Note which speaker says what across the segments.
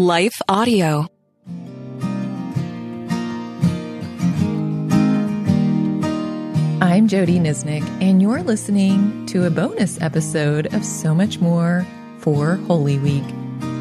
Speaker 1: Life Audio. I'm Jodie Niznik, and you're listening to a bonus episode of So Much More for Holy Week.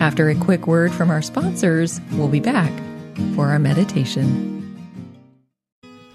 Speaker 1: After a quick word from our sponsors, we'll be back for our meditation.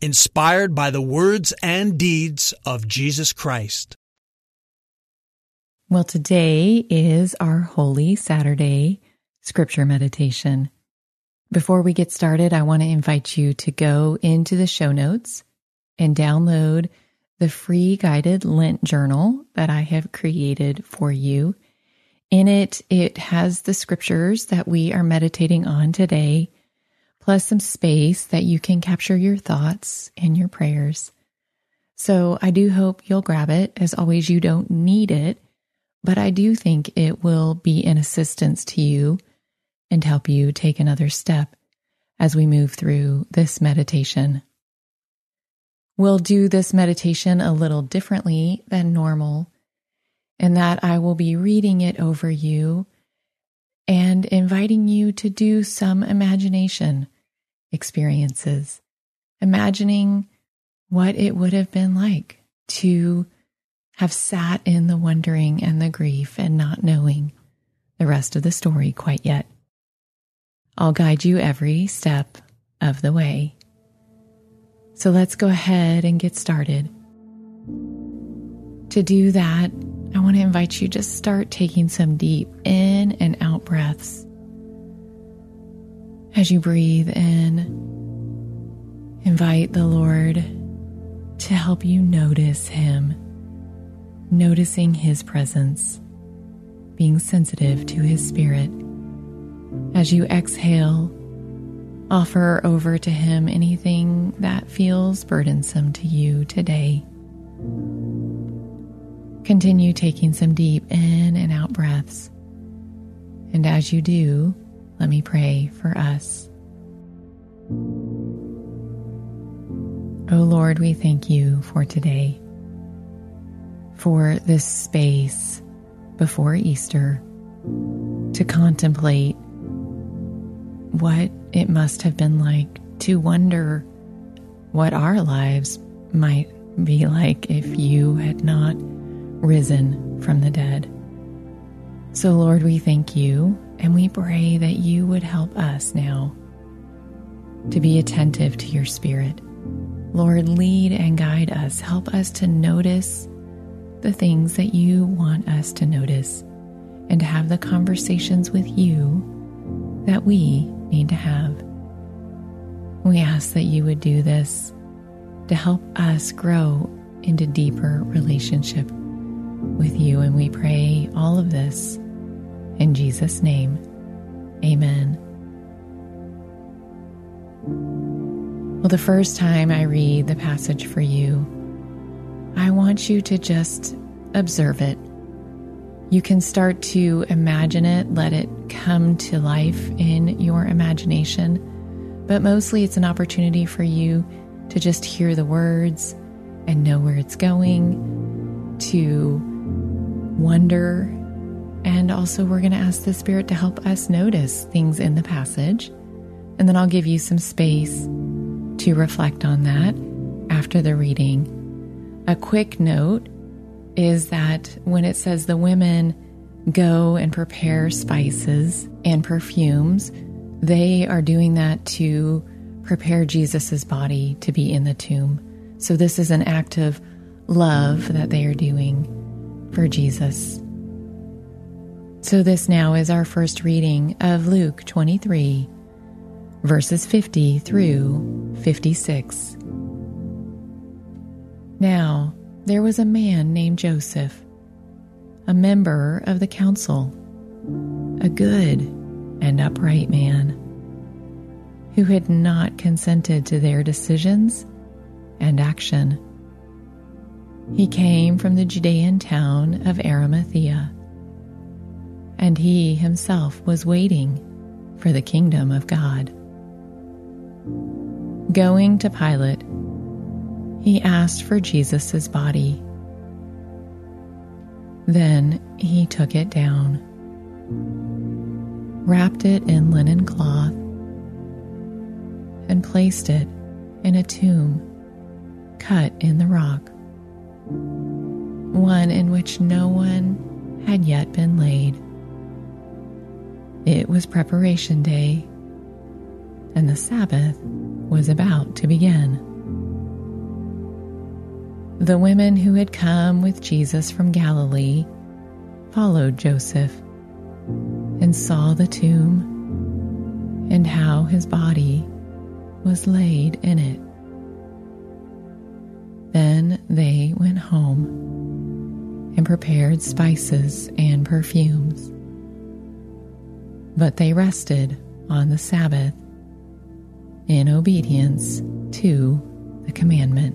Speaker 2: inspired by the words and deeds of Jesus Christ.
Speaker 1: Well, today is our Holy Saturday scripture meditation. Before we get started, I want to invite you to go into the show notes and download the free guided Lent journal that I have created for you. In it, it has the scriptures that we are meditating on today plus some space that you can capture your thoughts and your prayers. So I do hope you'll grab it. As always, you don't need it, but I do think it will be an assistance to you and help you take another step as we move through this meditation. We'll do this meditation a little differently than normal, and that I will be reading it over you and inviting you to do some imagination experiences, imagining what it would have been like to have sat in the wondering and the grief and not knowing the rest of the story quite yet. I'll guide you every step of the way. So let's go ahead and get started. To do that, I want to invite you to start taking some deep in and out breaths as you breathe in, invite the Lord to help you notice Him, noticing His presence, being sensitive to His Spirit. As you exhale, offer over to Him anything that feels burdensome to you today. Continue taking some deep in and out breaths. And as you do, let me pray for us. O oh Lord, we thank you for today, for this space before Easter to contemplate what it must have been like to wonder what our lives might be like if you had not risen from the dead. So, Lord, we thank you and we pray that you would help us now to be attentive to your spirit. Lord, lead and guide us. Help us to notice the things that you want us to notice and to have the conversations with you that we need to have. We ask that you would do this to help us grow into deeper relationship with you. And we pray all of this in Jesus' name, amen. Well, the first time I read the passage for you, I want you to just observe it. You can start to imagine it, let it come to life in your imagination, but mostly it's an opportunity for you to just hear the words and know where it's going, to wonder and also, we're going to ask the Spirit to help us notice things in the passage. And then I'll give you some space to reflect on that after the reading. A quick note is that when it says the women go and prepare spices and perfumes, they are doing that to prepare Jesus' body to be in the tomb. So, this is an act of love that they are doing for Jesus. So, this now is our first reading of Luke 23, verses 50 through 56. Now, there was a man named Joseph, a member of the council, a good and upright man, who had not consented to their decisions and action. He came from the Judean town of Arimathea and he himself was waiting for the kingdom of God. Going to Pilate, he asked for Jesus' body. Then he took it down, wrapped it in linen cloth, and placed it in a tomb cut in the rock, one in which no one had yet been laid. It was preparation day, and the Sabbath was about to begin. The women who had come with Jesus from Galilee followed Joseph and saw the tomb and how his body was laid in it. Then they went home and prepared spices and perfumes but they rested on the Sabbath in obedience to the commandment.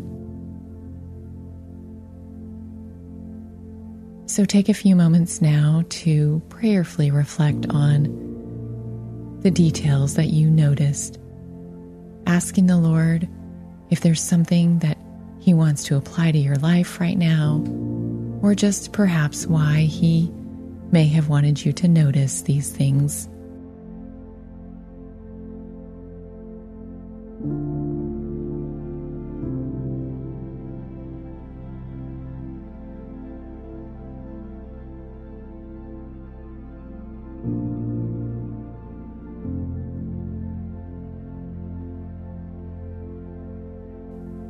Speaker 1: So take a few moments now to prayerfully reflect on the details that you noticed, asking the Lord if there's something that He wants to apply to your life right now, or just perhaps why He may have wanted you to notice these things.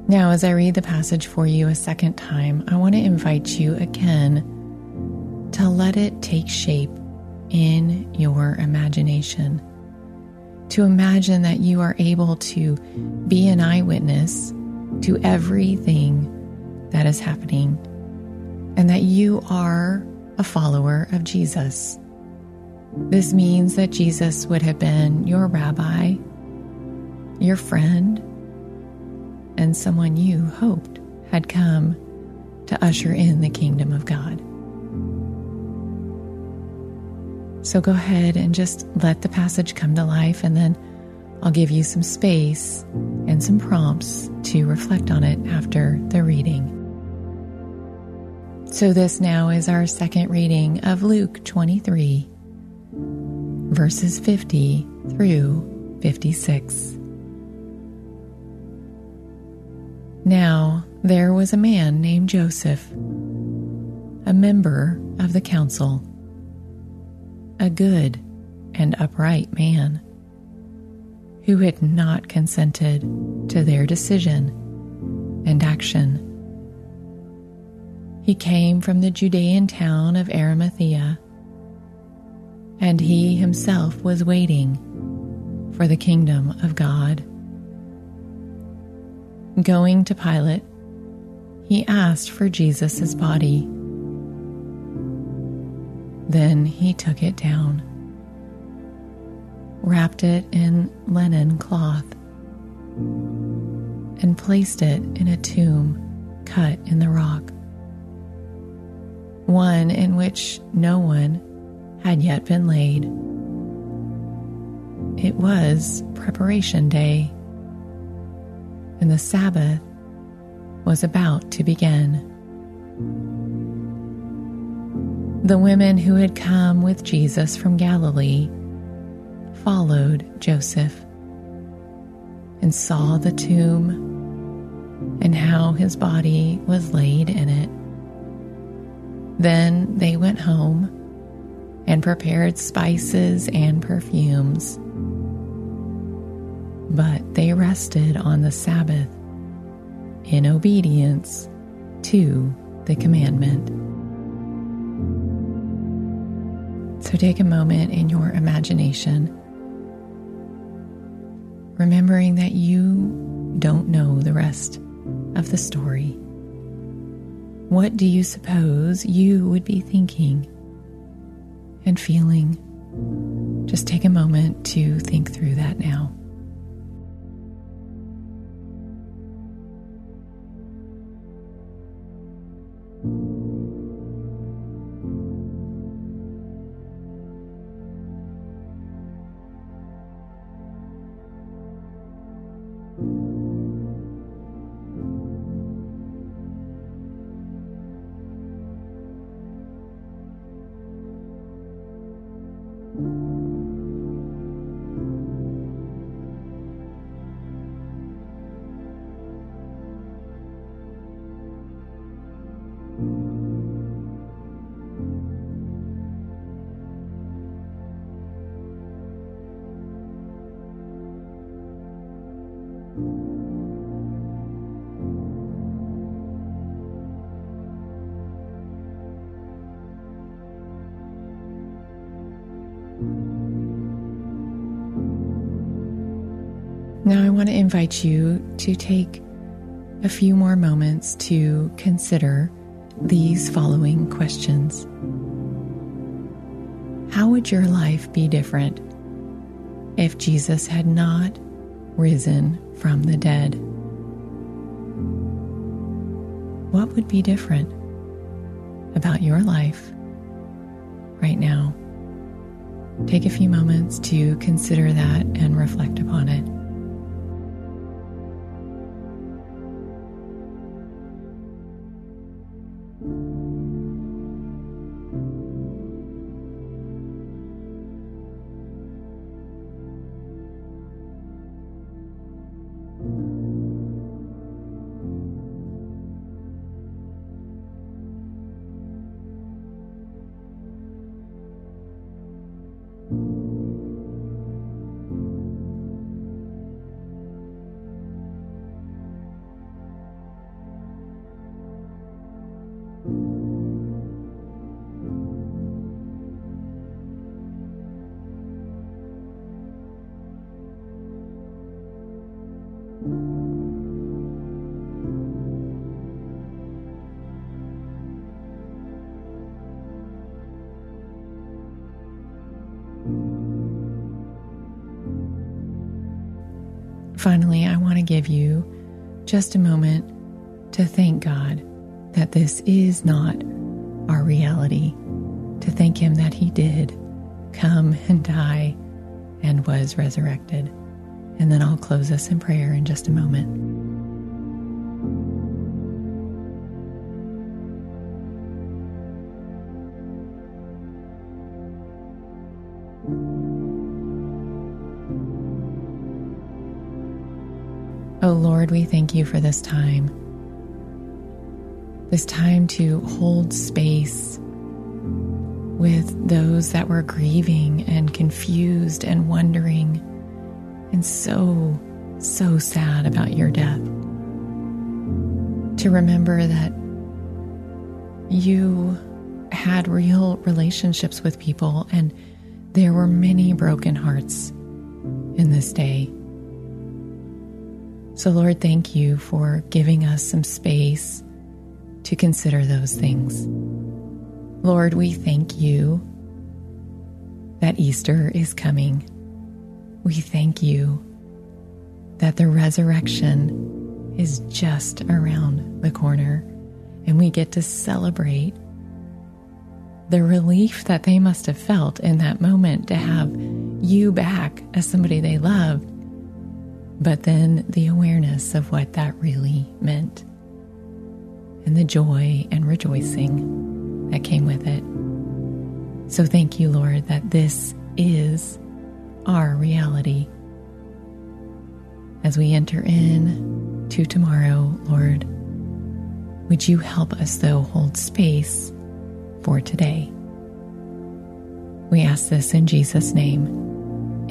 Speaker 1: Now, as I read the passage for you a second time, I want to invite you again to let it take shape in your imagination. To imagine that you are able to be an eyewitness to everything that is happening and that you are a follower of Jesus. This means that Jesus would have been your rabbi, your friend, and someone you hoped had come to usher in the kingdom of God. So go ahead and just let the passage come to life, and then I'll give you some space and some prompts to reflect on it after the reading. So, this now is our second reading of Luke 23, verses 50 through 56. Now there was a man named Joseph, a member of the council a good and upright man, who had not consented to their decision and action. He came from the Judean town of Arimathea, and he himself was waiting for the kingdom of God. Going to Pilate, he asked for Jesus' body. Then he took it down, wrapped it in linen cloth, and placed it in a tomb cut in the rock, one in which no one had yet been laid. It was preparation day, and the Sabbath was about to begin. The women who had come with Jesus from Galilee followed Joseph and saw the tomb and how his body was laid in it. Then they went home and prepared spices and perfumes. But they rested on the Sabbath in obedience to the commandment. So take a moment in your imagination, remembering that you don't know the rest of the story. What do you suppose you would be thinking and feeling? Just take a moment to think through that now. Now, I want to invite you to take a few more moments to consider these following questions How would your life be different if Jesus had not risen from the dead. What would be different about your life right now? Take a few moments to consider that and reflect upon it. Finally, I want to give you just a moment to thank God that this is not our reality, to thank Him that He did come and die and was resurrected. And then I'll close us in prayer in just a moment. Lord, we thank you for this time. This time to hold space with those that were grieving and confused and wondering and so, so sad about your death. To remember that you had real relationships with people and there were many broken hearts in this day. So, Lord, thank you for giving us some space to consider those things. Lord, we thank you that Easter is coming. We thank you that the resurrection is just around the corner and we get to celebrate the relief that they must have felt in that moment to have you back as somebody they love but then the awareness of what that really meant and the joy and rejoicing that came with it. So thank you, Lord, that this is our reality. As we enter in to tomorrow, Lord, would you help us, though, hold space for today? We ask this in Jesus' name.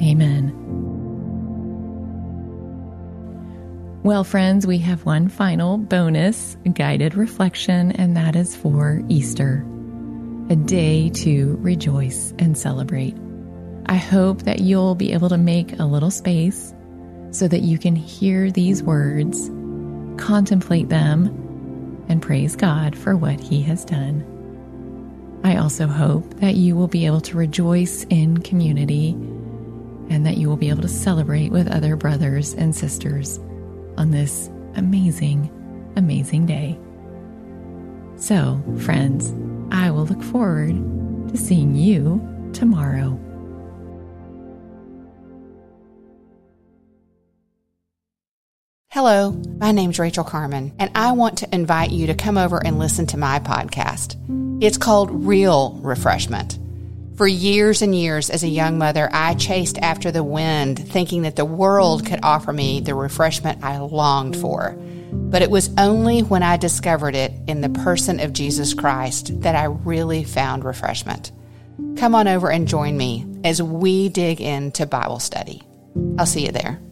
Speaker 1: Amen. Well, friends, we have one final bonus guided reflection, and that is for Easter, a day to rejoice and celebrate. I hope that you'll be able to make a little space so that you can hear these words, contemplate them, and praise God for what He has done. I also hope that you will be able to rejoice in community and that you will be able to celebrate with other brothers and sisters on this amazing, amazing day. So, friends, I will look forward to seeing you tomorrow.
Speaker 3: Hello, my name's Rachel Carmen, and I want to invite you to come over and listen to my podcast. It's called Real Refreshment. For years and years as a young mother, I chased after the wind, thinking that the world could offer me the refreshment I longed for. But it was only when I discovered it in the person of Jesus Christ that I really found refreshment. Come on over and join me as we dig into Bible study. I'll see you there.